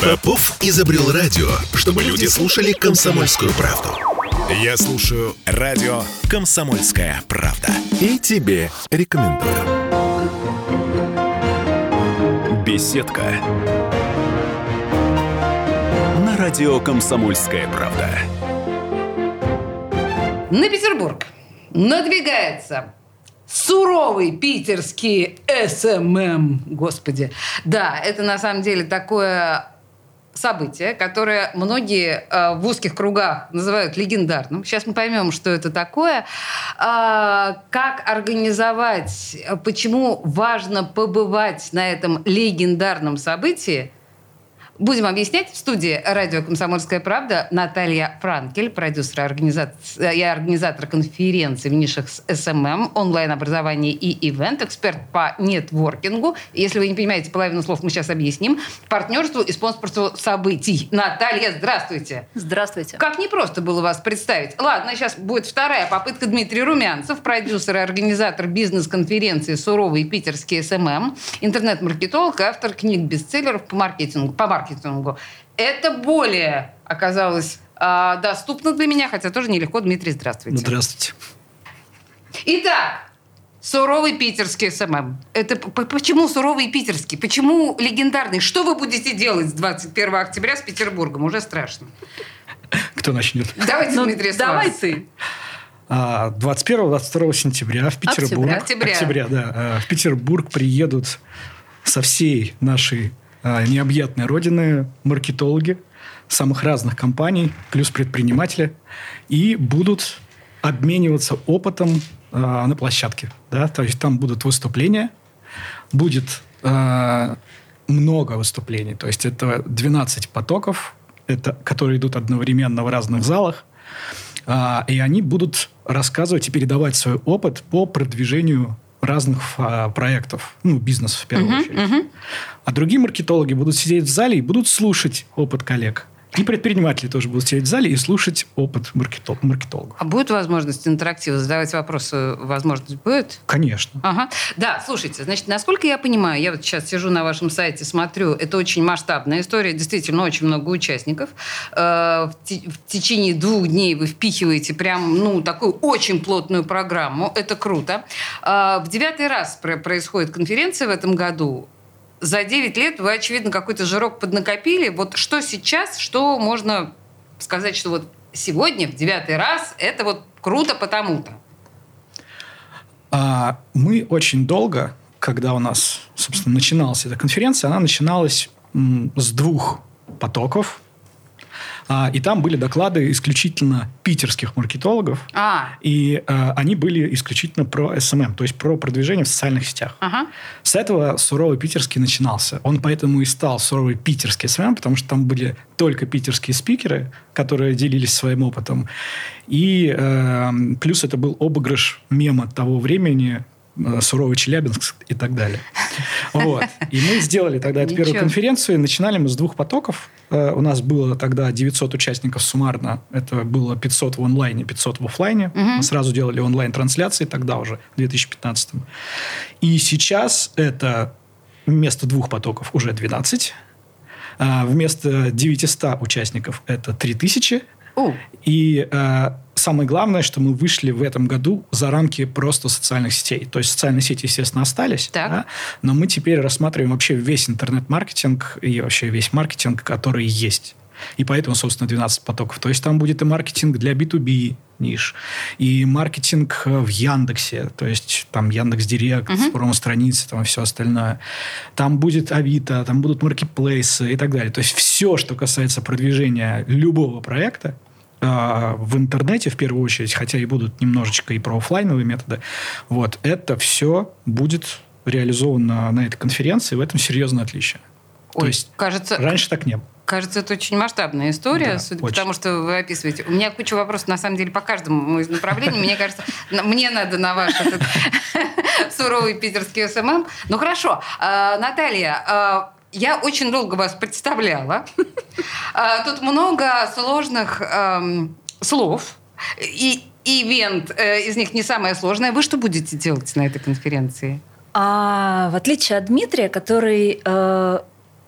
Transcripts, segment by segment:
Попов изобрел радио, чтобы люди слушали комсомольскую правду. Я слушаю радио «Комсомольская правда». И тебе рекомендую. Беседка. На радио «Комсомольская правда». На Петербург надвигается суровый питерский SMM. Господи. Да, это на самом деле такое событие, которое многие э, в узких кругах называют легендарным. Сейчас мы поймем, что это такое. Э, как организовать, почему важно побывать на этом легендарном событии, Будем объяснять в студии радио «Комсомольская правда» Наталья Франкель, продюсер организации, и организатор конференции в нишах с SMM, онлайн-образование и ивент, эксперт по нетворкингу. Если вы не понимаете половину слов, мы сейчас объясним. Партнерству и спонсорству событий. Наталья, здравствуйте. Здравствуйте. Как непросто было вас представить. Ладно, сейчас будет вторая попытка. Дмитрий Румянцев, продюсер и организатор бизнес-конференции «Суровый питерский SMM», интернет-маркетолог, автор книг-бестселлеров по маркетингу. По маркетингу маркетингу. Это более оказалось э, доступно для меня, хотя тоже нелегко. Дмитрий, здравствуйте. Здравствуйте. Итак, суровый питерский SMM. Это почему суровый питерский? Почему легендарный? Что вы будете делать с 21 октября с Петербургом? Уже страшно. Кто начнет? Давайте, ну, Дмитрий, Давай ты. 21-22 сентября в Петербург. Октября. Октября, да. А, в Петербург приедут со всей нашей а, необъятной родины маркетологи самых разных компаний, плюс предприниматели, и будут обмениваться опытом э, на площадке. Да? То есть там будут выступления, будет э, много выступлений. То есть это 12 потоков, это, которые идут одновременно в разных залах. Э, и они будут рассказывать и передавать свой опыт по продвижению разных а, проектов, ну, бизнес в первую uh-huh, очередь. Uh-huh. А другие маркетологи будут сидеть в зале и будут слушать опыт коллег. И предприниматели тоже будут сидеть в зале и слушать опыт маркетолог, маркетологов. А будет возможность интерактива задавать вопросы? Возможность будет? Конечно. Ага. Да, слушайте, значит, насколько я понимаю, я вот сейчас сижу на вашем сайте, смотрю, это очень масштабная история, действительно очень много участников. Э, в, течение двух дней вы впихиваете прям, ну, такую очень плотную программу. Это круто. Э, в девятый раз происходит конференция в этом году за 9 лет вы, очевидно, какой-то жирок поднакопили. Вот что сейчас, что можно сказать, что вот сегодня, в девятый раз, это вот круто потому-то? А, мы очень долго, когда у нас, собственно, начиналась эта конференция, она начиналась с двух потоков а, и там были доклады исключительно питерских маркетологов. А. И а, они были исключительно про SMM, то есть про продвижение в социальных сетях. Ага. С этого суровый питерский начинался. Он поэтому и стал суровый питерский SMM, потому что там были только питерские спикеры, которые делились своим опытом. И э, плюс это был обыгрыш мема того времени, Э, суровый Челябинск и так далее. Вот. И мы сделали тогда эту первую конференцию. Начинали мы с двух потоков. Э, у нас было тогда 900 участников суммарно. Это было 500 в онлайне, 500 в офлайне. Угу. Мы сразу делали онлайн-трансляции тогда уже, в 2015. И сейчас это вместо двух потоков уже 12. А вместо 900 участников это 3000. О. И э, самое главное, что мы вышли в этом году за рамки просто социальных сетей. То есть социальные сети, естественно, остались, да, но мы теперь рассматриваем вообще весь интернет-маркетинг и вообще весь маркетинг, который есть. И поэтому, собственно, 12 потоков. То есть там будет и маркетинг для B2B ниш, и маркетинг в Яндексе, то есть там Яндекс Директ, uh-huh. промо-страницы, там все остальное. Там будет Авито, там будут маркетплейсы и так далее. То есть все, что касается продвижения любого проекта, в интернете в первую очередь, хотя и будут немножечко и про офлайновые методы, вот, это все будет реализовано на этой конференции, в этом серьезное отличие. Ой, То есть кажется, раньше так не было. Кажется, это очень масштабная история, да, судя очень. по тому, что вы описываете. У меня куча вопросов, на самом деле, по каждому из направлений. Мне кажется, мне надо на ваш суровый питерский SMM. Ну, хорошо. А, Наталья, а, я очень долго вас представляла. А, тут много сложных эм, слов. И ивент э, из них не самое сложное. Вы что будете делать на этой конференции? А, в отличие от Дмитрия, который э,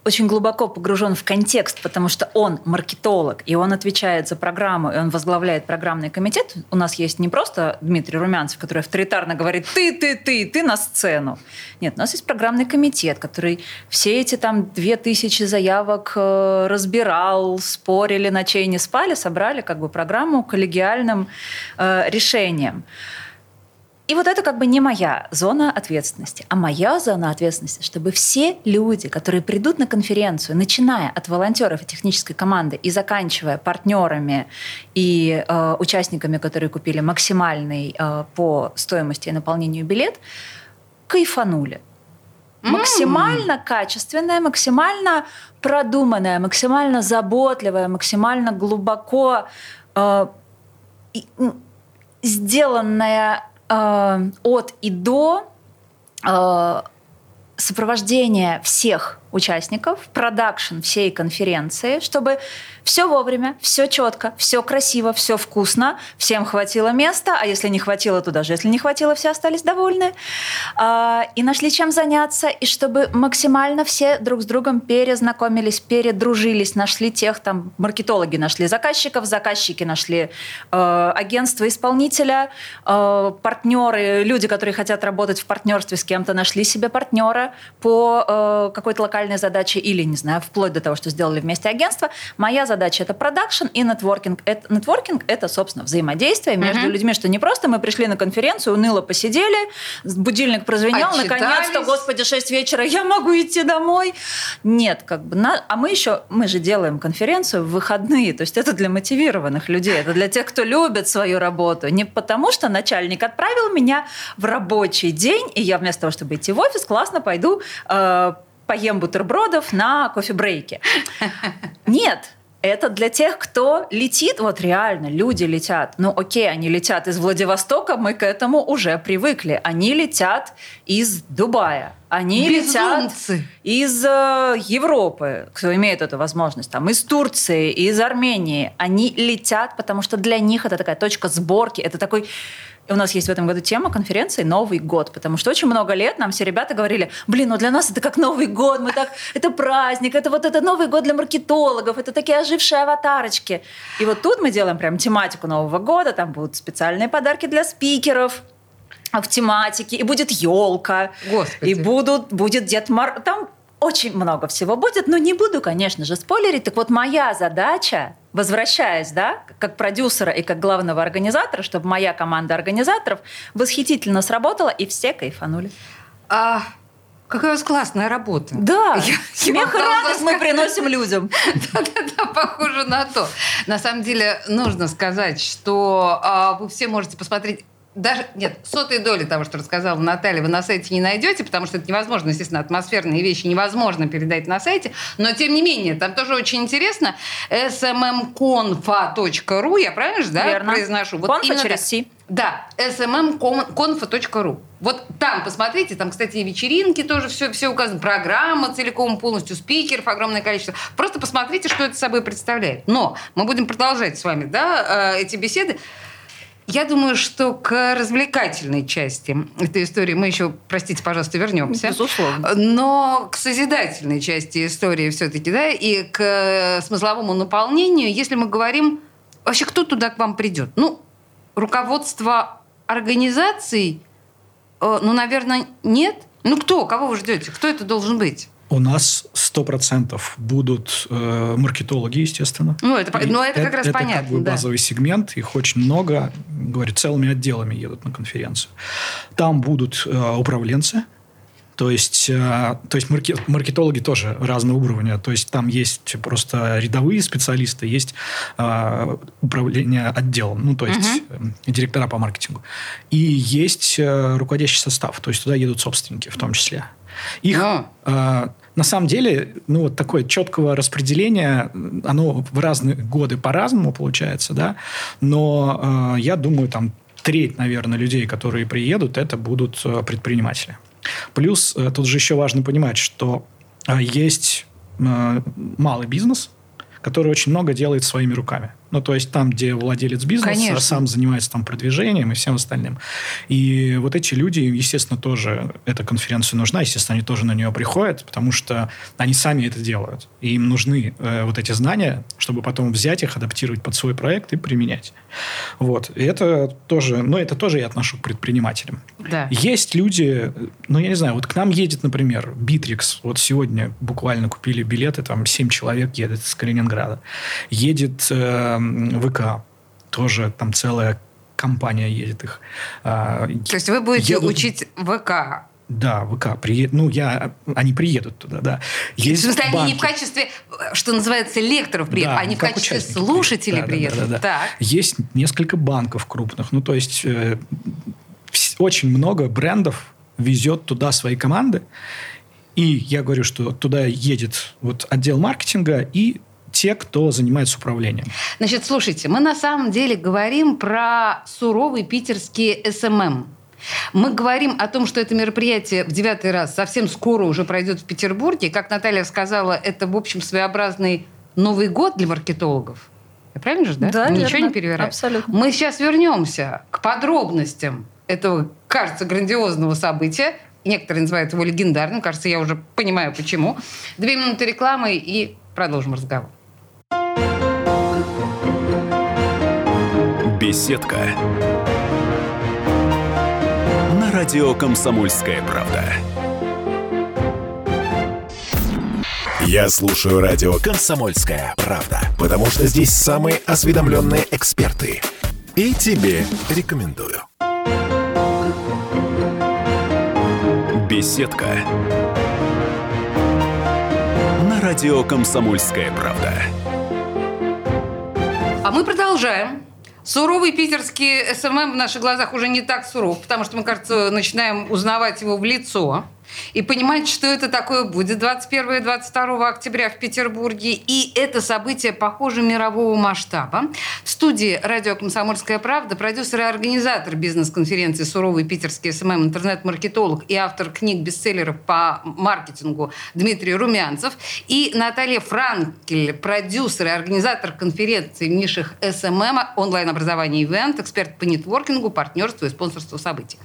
очень глубоко погружен в контекст, потому что он маркетолог, и он отвечает за программу, и он возглавляет программный комитет. У нас есть не просто Дмитрий Румянцев, который авторитарно говорит «ты, ты, ты, ты на сцену». Нет, у нас есть программный комитет, который все эти там две тысячи заявок э, разбирал, спорили, ночей не спали, собрали как бы программу коллегиальным э, решением. И вот это как бы не моя зона ответственности, а моя зона ответственности, чтобы все люди, которые придут на конференцию, начиная от волонтеров и технической команды и заканчивая партнерами и э, участниками, которые купили максимальный э, по стоимости и наполнению билет, кайфанули. Максимально качественная, максимально продуманная, максимально заботливая, максимально глубоко э, сделанная э, от и до э, сопровождение всех участников, продакшн всей конференции, чтобы все вовремя, все четко, все красиво, все вкусно, всем хватило места, а если не хватило, то даже если не хватило, все остались довольны. А, и нашли чем заняться, и чтобы максимально все друг с другом перезнакомились, передружились, нашли тех, там, маркетологи нашли заказчиков, заказчики нашли э, агентство исполнителя, э, партнеры, люди, которые хотят работать в партнерстве с кем-то, нашли себе партнера по э, какой-то локальной задаче или, не знаю, вплоть до того, что сделали вместе агентство. Моя задача это продакшн и нетворкинг. Это, нетворкинг это, собственно, взаимодействие между uh-huh. людьми, что не просто мы пришли на конференцию, уныло посидели, будильник прозвенел, наконец-то, господи, 6 вечера, я могу идти домой. Нет, как бы, на... а мы еще, мы же делаем конференцию в выходные, то есть это для мотивированных людей, это для тех, кто любит свою работу, не потому что начальник отправил меня в рабочий день, и я вместо того, чтобы идти в офис, классно пойду э, поем бутербродов на кофе-брейке. Нет, это для тех, кто летит, вот реально, люди летят. Ну окей, они летят из Владивостока, мы к этому уже привыкли. Они летят из Дубая. Они Безумцы. летят из э, Европы, кто имеет эту возможность, там, из Турции, из Армении. Они летят, потому что для них это такая точка сборки, это такой и у нас есть в этом году тема конференции «Новый год», потому что очень много лет нам все ребята говорили, блин, ну для нас это как Новый год, мы так, это праздник, это вот это Новый год для маркетологов, это такие ожившие аватарочки. И вот тут мы делаем прям тематику Нового года, там будут специальные подарки для спикеров, в тематике, и будет елка, Господи. и будут, будет Дед Мар... Там очень много всего будет, но не буду, конечно же, спойлерить. Так вот, моя задача, возвращаясь, да, как продюсера и как главного организатора, чтобы моя команда организаторов восхитительно сработала, и все кайфанули. А, Какая у вас классная работа. Да, я, смех и радость мы приносим людям. Да-да-да, похоже на то. На самом деле нужно сказать, что а, вы все можете посмотреть даже, нет, сотой доли того, что рассказала Наталья, вы на сайте не найдете, потому что это невозможно, естественно, атмосферные вещи невозможно передать на сайте, но тем не менее, там тоже очень интересно, smmconfa.ru, я правильно же, да, Верно. произношу? Вот Конфа через C. Да, smmconfa.ru. Вот там посмотрите, там, кстати, и вечеринки тоже все, все указано, программа целиком полностью, спикеров огромное количество. Просто посмотрите, что это собой представляет. Но мы будем продолжать с вами да, э, эти беседы. Я думаю, что к развлекательной части этой истории мы еще, простите, пожалуйста, вернемся. Безусловно. Но к созидательной части истории все-таки, да, и к смысловому наполнению, если мы говорим, вообще кто туда к вам придет? Ну, руководство организаций, э, ну, наверное, нет. Ну, кто? Кого вы ждете? Кто это должен быть? У нас 100% будут э, маркетологи, естественно. Ну, это, ну, это, это как раз это понятно. Это как бы да. базовый сегмент, их очень много, говорю, целыми отделами едут на конференцию. Там будут э, управленцы, то есть, э, то есть маркет, маркетологи тоже разного уровня. То есть там есть просто рядовые специалисты, есть э, управление отделом, ну то есть uh-huh. э, директора по маркетингу. И есть э, руководящий состав, то есть туда едут собственники в том числе. Их uh-huh. э, на самом деле, ну, вот такое четкого распределения, оно в разные годы по-разному получается, да, но э, я думаю, там треть, наверное, людей, которые приедут, это будут э, предприниматели. Плюс э, тут же еще важно понимать, что э, есть э, малый бизнес, который очень много делает своими руками. Ну, то есть там, где владелец бизнеса Конечно. сам занимается там продвижением и всем остальным. И вот эти люди, естественно, тоже эта конференция нужна, естественно, они тоже на нее приходят, потому что они сами это делают. И им нужны э, вот эти знания, чтобы потом взять их, адаптировать под свой проект и применять. Вот. И это тоже, ну, это тоже я отношу к предпринимателям. Да. Есть люди, ну, я не знаю, вот к нам едет, например, Битрикс. Вот сегодня буквально купили билеты, там 7 человек едет из Калининграда. Едет э, ВК, тоже там целая компания едет их. А, То есть вы будете едут- учить ВК. Да, ВК. При... Ну, я... Они приедут туда, да. В Есть смысле, они не в банки. качестве, что называется, лекторов приедут, Да, они в качестве слушателей приедут. Да, да, да, да. Так. Есть несколько банков крупных. Ну, то есть э, очень много брендов везет туда свои команды. И я говорю, что туда едет вот отдел маркетинга и те, кто занимается управлением. Значит, слушайте, мы на самом деле говорим про суровый питерский SMM. Мы говорим о том, что это мероприятие в девятый раз совсем скоро уже пройдет в Петербурге. Как Наталья сказала, это, в общем, своеобразный Новый год для маркетологов. Я правильно же, да? Да, Ничего верно. не перевираем. Абсолютно. Мы сейчас вернемся к подробностям этого, кажется, грандиозного события. Некоторые называют его легендарным. Кажется, я уже понимаю, почему. Две минуты рекламы и продолжим разговор. Беседка. На радио «Комсомольская правда». Я слушаю радио «Комсомольская правда», потому что здесь самые осведомленные эксперты. И тебе рекомендую. Беседка. На радио «Комсомольская правда». А мы продолжаем. Суровый питерский SMM в наших глазах уже не так суров, потому что мы, кажется, начинаем узнавать его в лицо и понимать, что это такое будет 21 и 22 октября в Петербурге. И это событие, похоже, мирового масштаба. В студии радио «Комсомольская правда» продюсер и организатор бизнес-конференции «Суровый питерский SMM», интернет-маркетолог и автор книг-бестселлеров по маркетингу Дмитрий Румянцев и Наталья Франкель, продюсер и организатор конференции в нишах SMM, онлайн-образование event, эксперт по нетворкингу, партнерству и спонсорству событий.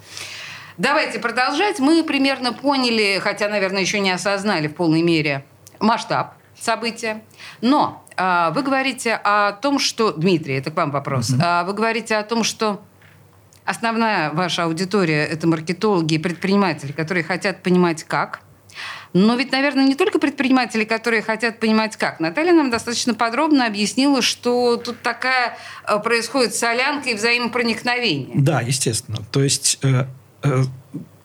Давайте продолжать. Мы примерно поняли, хотя, наверное, еще не осознали в полной мере масштаб события. Но а, вы говорите о том, что... Дмитрий, это к вам вопрос. А, вы говорите о том, что основная ваша аудитория – это маркетологи и предприниматели, которые хотят понимать, как. Но ведь, наверное, не только предприниматели, которые хотят понимать, как. Наталья нам достаточно подробно объяснила, что тут такая э, происходит солянка и взаимопроникновение. Да, естественно. То есть э,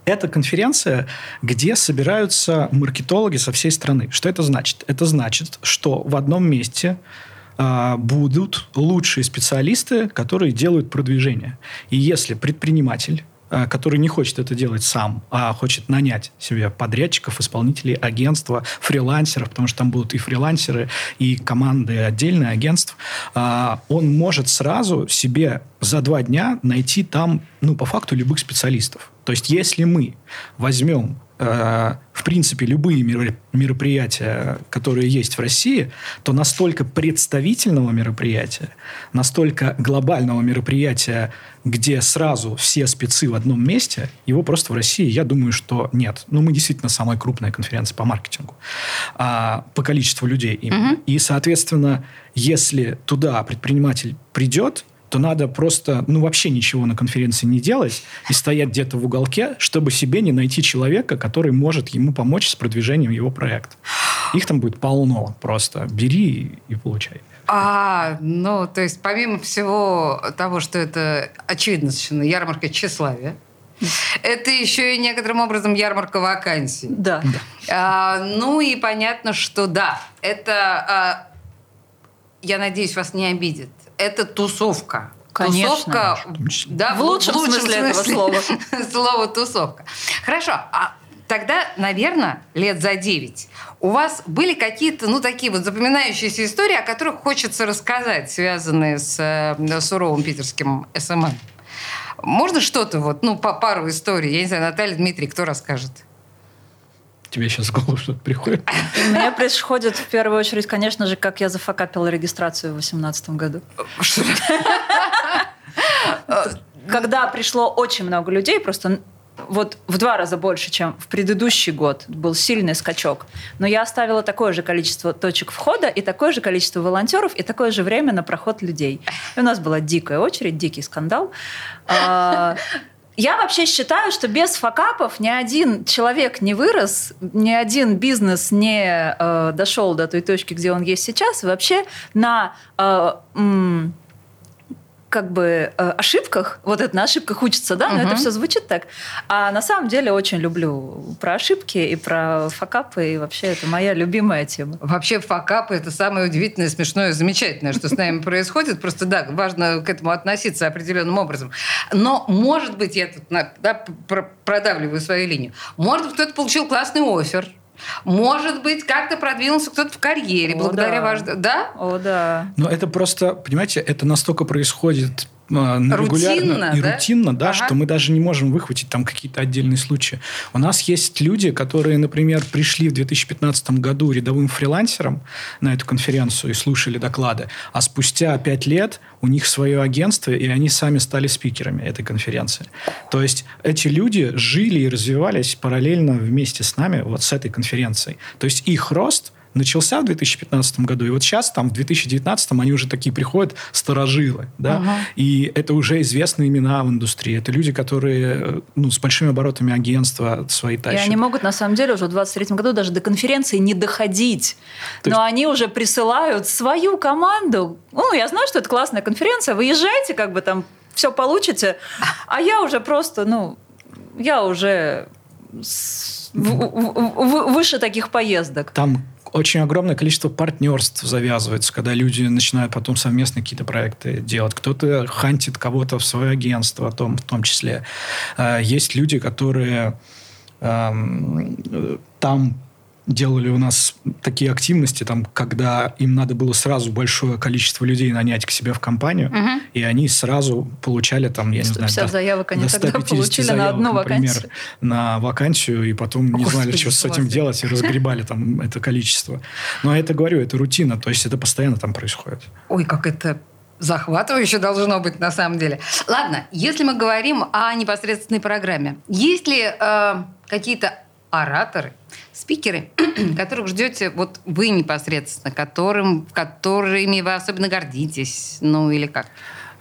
это конференция, где собираются маркетологи со всей страны. Что это значит? Это значит, что в одном месте а, будут лучшие специалисты, которые делают продвижение. И если предприниматель который не хочет это делать сам, а хочет нанять себе подрядчиков, исполнителей, агентства, фрилансеров, потому что там будут и фрилансеры, и команды отдельные агентств, а, он может сразу себе за два дня найти там, ну, по факту, любых специалистов. То есть, если мы возьмем в принципе, любые меро- мероприятия, которые есть в России, то настолько представительного мероприятия, настолько глобального мероприятия, где сразу все спецы в одном месте, его просто в России, я думаю, что нет. Ну, мы действительно самая крупная конференция по маркетингу. А, по количеству людей именно. И, соответственно, если туда предприниматель придет, то надо просто, ну, вообще ничего на конференции не делать и стоять где-то в уголке, чтобы себе не найти человека, который может ему помочь с продвижением его проекта. Их там будет полно просто. Бери и, и получай. А, ну, то есть помимо всего того, что это очевидно совершенно ярмарка тщеславия, это еще и некоторым образом ярмарка вакансий. Да. А, ну и понятно, что да, это, а, я надеюсь, вас не обидит. Это тусовка. Конечно. Тусовка, В том числе. да, В лучшем смысле этого слова. Слово тусовка. Хорошо, а тогда, наверное, лет за 9 у вас были какие-то, ну, такие вот запоминающиеся истории, о которых хочется рассказать, связанные с э, суровым питерским SMM? Можно что-то вот, ну, по пару историй? Я не знаю, Наталья, Дмитрий, кто расскажет? Тебе сейчас в голову что-то приходит? Мне происходит в первую очередь, конечно же, как я зафакапила регистрацию в 2018 году. Когда пришло очень много людей, просто вот в два раза больше, чем в предыдущий год. Был сильный скачок. Но я оставила такое же количество точек входа и такое же количество волонтеров и такое же время на проход людей. И у нас была дикая очередь, дикий скандал. Я вообще считаю, что без факапов ни один человек не вырос, ни один бизнес не э, дошел до той точки, где он есть сейчас. Вообще на э, как бы э, ошибках, вот это на ошибках учится, да, но угу. это все звучит так. А на самом деле очень люблю про ошибки и про факапы, и вообще это моя любимая тема. Вообще факапы это самое удивительное, смешное, замечательное, что с нами происходит. Просто да, важно к этому относиться определенным образом. Но, может быть, я тут да, продавливаю свою линию. Может быть, кто-то получил классный офер, может быть, как-то продвинулся кто-то в карьере О, благодаря да. ваш... Да? О, да. Но это просто, понимаете, это настолько происходит а, регулярно и да? рутинно, да, ага. что мы даже не можем выхватить там какие-то отдельные случаи. У нас есть люди, которые, например, пришли в 2015 году рядовым фрилансером на эту конференцию и слушали доклады, а спустя пять лет у них свое агентство, и они сами стали спикерами этой конференции. То есть эти люди жили и развивались параллельно вместе с нами вот с этой конференцией. То есть их рост – начался в 2015 году, и вот сейчас, там, в 2019 они уже такие приходят старожилы, да, ага. и это уже известные имена в индустрии, это люди, которые, ну, с большими оборотами агентства свои тащат. И они могут, на самом деле, уже в 2023 году даже до конференции не доходить, То но есть... они уже присылают свою команду, ну, я знаю, что это классная конференция, выезжайте, как бы там все получите, а я уже просто, ну, я уже выше таких поездок. Там очень огромное количество партнерств завязывается, когда люди начинают потом совместно какие-то проекты делать. Кто-то хантит кого-то в свое агентство, в том, в том числе. А, есть люди, которые там делали у нас такие активности, там, когда им надо было сразу большое количество людей нанять к себе в компанию, угу. и они сразу получали там, я не знаю, до, заявок они до 150 тогда получили заявок, на одну например, вакансию. на вакансию, и потом не Господи, знали, что с этим делать, и разгребали там это количество. Но я это говорю, это рутина, то есть это постоянно там происходит. Ой, как это захватывающе должно быть на самом деле. Ладно, если мы говорим о непосредственной программе, есть ли э, какие-то ораторы, спикеры, которых ждете вот вы непосредственно, которым, которыми вы особенно гордитесь, ну или как?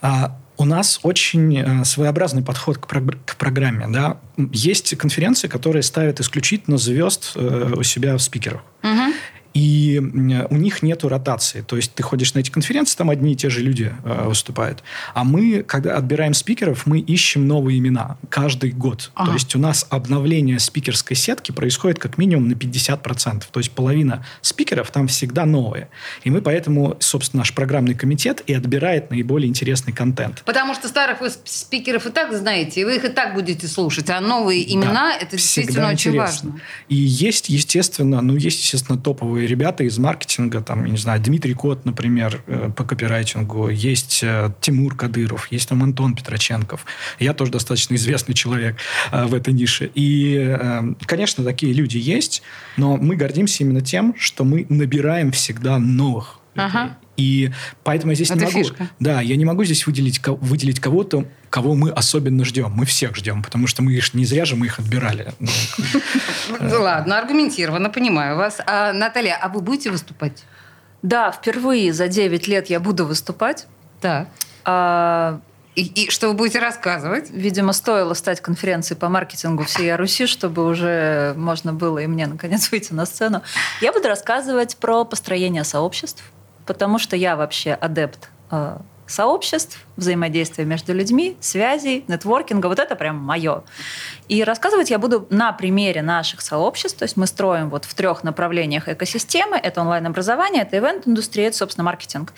А, у нас очень э, своеобразный подход к, прог- к программе. Да? Есть конференции, которые ставят исключительно звезд э, у себя в спикерах. Угу. И у них нет ротации. То есть ты ходишь на эти конференции, там одни и те же люди э, выступают. А мы, когда отбираем спикеров, мы ищем новые имена каждый год. Ага. То есть у нас обновление спикерской сетки происходит как минимум на 50%. То есть половина спикеров там всегда новые. И мы поэтому, собственно, наш программный комитет и отбирает наиболее интересный контент. Потому что старых вы спикеров и так знаете, и вы их и так будете слушать. А новые имена, да, это действительно очень интересно. важно. И есть, естественно, ну, есть, естественно, топовые топовые ребята из маркетинга, там, я не знаю, Дмитрий Кот, например, э, по копирайтингу, есть э, Тимур Кадыров, есть там Антон Петроченков. Я тоже достаточно известный человек э, в этой нише. И, конечно, такие люди есть, но мы гордимся именно тем, что мы набираем всегда новых Ага. И поэтому я здесь Это не могу... Фишка. Да, я не могу здесь выделить, выделить кого-то, кого мы особенно ждем. Мы всех ждем, потому что мы их не зря же мы их отбирали. Ну, ну, ладно, аргументированно, понимаю вас. А, Наталья, а вы будете выступать? Да, впервые за 9 лет я буду выступать. Так. А, и, и что вы будете рассказывать? Видимо, стоило стать конференцией по маркетингу всей Руси, чтобы уже можно было и мне, наконец, выйти на сцену. Я буду рассказывать про построение сообществ, потому что я вообще адепт э, сообществ, взаимодействия между людьми, связей, нетворкинга. Вот это прям мое. И рассказывать я буду на примере наших сообществ. То есть мы строим вот в трех направлениях экосистемы. Это онлайн-образование, это ивент-индустрия, это, собственно, маркетинг.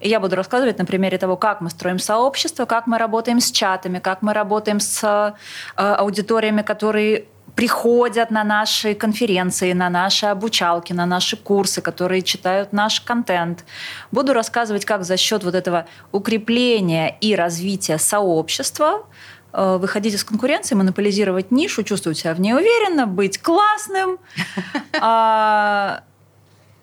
И я буду рассказывать на примере того, как мы строим сообщество, как мы работаем с чатами, как мы работаем с э, аудиториями, которые приходят на наши конференции, на наши обучалки, на наши курсы, которые читают наш контент. Буду рассказывать, как за счет вот этого укрепления и развития сообщества э, выходить из конкуренции, монополизировать нишу, чувствовать себя в ней уверенно, быть классным.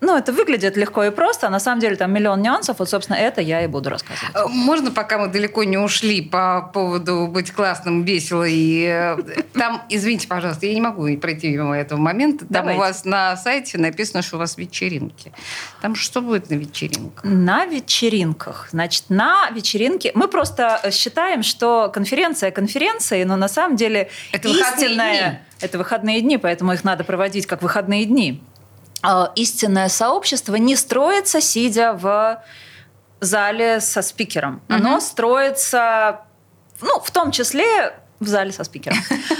Ну, это выглядит легко и просто, а на самом деле там миллион нюансов. Вот, собственно, это я и буду рассказывать. Э, можно, пока мы далеко не ушли по поводу быть классным, весело и... Э, там, извините, пожалуйста, я не могу пройти мимо этого момента. Там Давайте. у вас на сайте написано, что у вас вечеринки. Там что будет на вечеринках? На вечеринках. Значит, на вечеринке... Мы просто считаем, что конференция конференции, но на самом деле это истинная... Это выходные дни, поэтому их надо проводить как выходные дни. А, истинное сообщество не строится, сидя в зале со спикером. Угу. Оно строится, ну, в том числе в зале со спикером.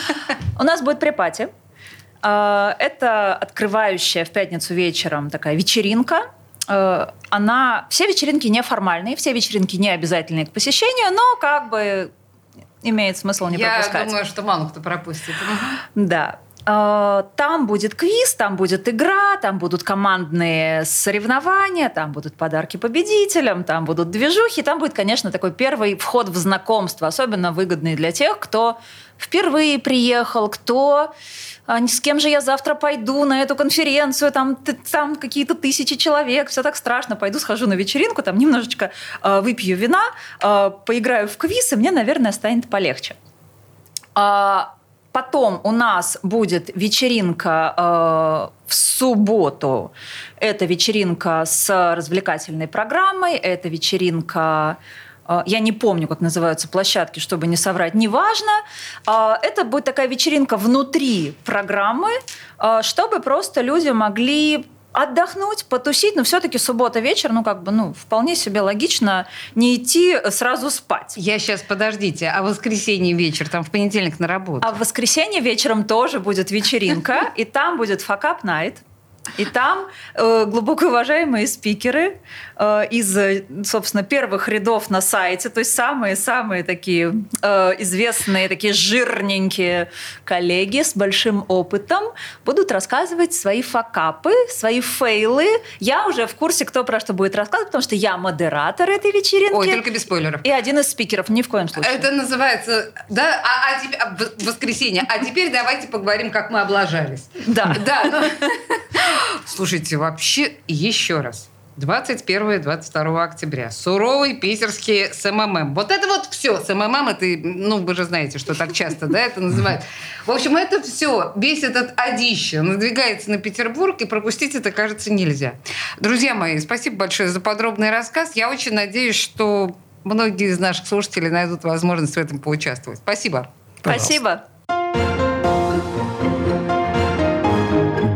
У нас будет препати. А, это открывающая в пятницу вечером такая вечеринка. А, она... Все вечеринки неформальные, все вечеринки не обязательные к посещению, но как бы имеет смысл не Я пропускать. Я думаю, что мало кто пропустит. Да. Э, там будет квиз, там будет игра, там будут командные соревнования, там будут подарки победителям, там будут движухи, там будет, конечно, такой первый вход в знакомство, особенно выгодный для тех, кто впервые приехал, кто а, с кем же я завтра пойду на эту конференцию, там, там какие-то тысячи человек, все так страшно, пойду схожу на вечеринку, там немножечко э, выпью вина, поиграю в квиз, и мне, наверное, станет полегче. А, Потом у нас будет вечеринка э, в субботу. Это вечеринка с развлекательной программой, это вечеринка э, я не помню, как называются площадки, чтобы не соврать, неважно. Э, это будет такая вечеринка внутри программы, э, чтобы просто люди могли отдохнуть, потусить, но все-таки суббота вечер, ну как бы, ну вполне себе логично не идти сразу спать. Я сейчас, подождите, а воскресенье вечер, там в понедельник на работу? А в воскресенье вечером тоже будет вечеринка, и там будет факап найт. И там э, глубоко уважаемые спикеры э, из, собственно, первых рядов на сайте, то есть самые-самые такие э, известные, такие жирненькие коллеги с большим опытом будут рассказывать свои факапы, свои фейлы. Я уже в курсе, кто про что будет рассказывать, потому что я модератор этой вечеринки. Ой, только без спойлеров. И один из спикеров, ни в коем случае. Это называется, да, а, а, а воскресенье. А теперь давайте поговорим, как мы облажались. Да. Да. Слушайте, вообще еще раз. 21-22 октября. Суровый питерский SMM. Вот это вот все. SMM, это, ну, вы же знаете, что так часто, да, это называют. В общем, это все, весь этот адище надвигается на Петербург, и пропустить это, кажется, нельзя. Друзья мои, спасибо большое за подробный рассказ. Я очень надеюсь, что многие из наших слушателей найдут возможность в этом поучаствовать. Спасибо. Пожалуйста. Спасибо.